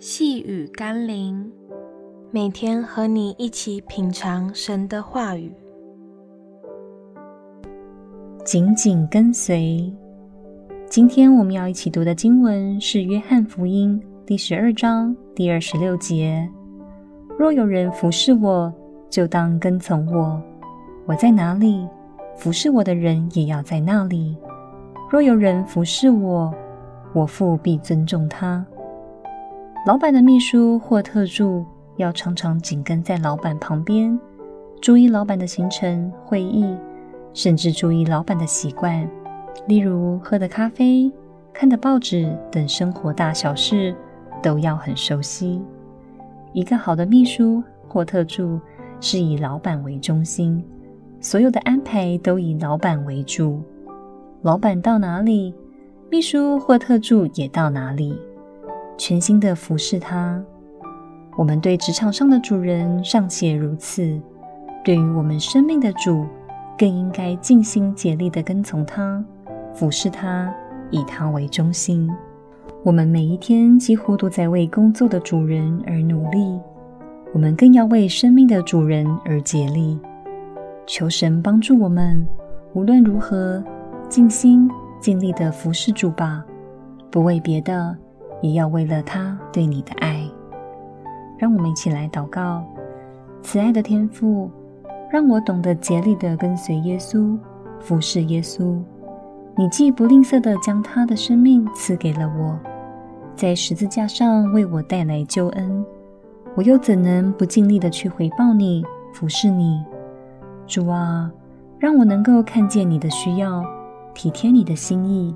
细雨甘霖，每天和你一起品尝神的话语，紧紧跟随。今天我们要一起读的经文是《约翰福音》第十二章第二十六节：“若有人服侍我，就当跟从我；我在哪里，服侍我的人也要在那里。若有人服侍我，我父必尊重他。老板的秘书或特助要常常紧跟在老板旁边，注意老板的行程、会议，甚至注意老板的习惯，例如喝的咖啡、看的报纸等生活大小事，都要很熟悉。一个好的秘书或特助是以老板为中心，所有的安排都以老板为主。老板到哪里，秘书或特助也到哪里，全心的服侍他。我们对职场上的主人尚且如此，对于我们生命的主，更应该尽心竭力的跟从他，服侍他，以他为中心。我们每一天几乎都在为工作的主人而努力，我们更要为生命的主人而竭力。求神帮助我们，无论如何。尽心尽力的服侍主吧，不为别的，也要为了他对你的爱。让我们一起来祷告：慈爱的天父，让我懂得竭力的跟随耶稣，服侍耶稣。你既不吝啬的将他的生命赐给了我，在十字架上为我带来救恩，我又怎能不尽力的去回报你，服侍你？主啊，让我能够看见你的需要。体贴你的心意，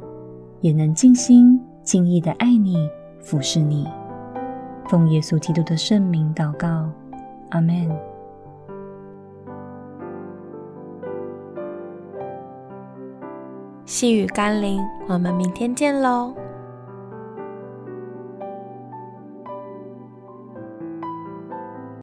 也能尽心敬意的爱你、俯视你。奉耶稣基督的圣名祷告，阿门。细雨甘霖，我们明天见喽。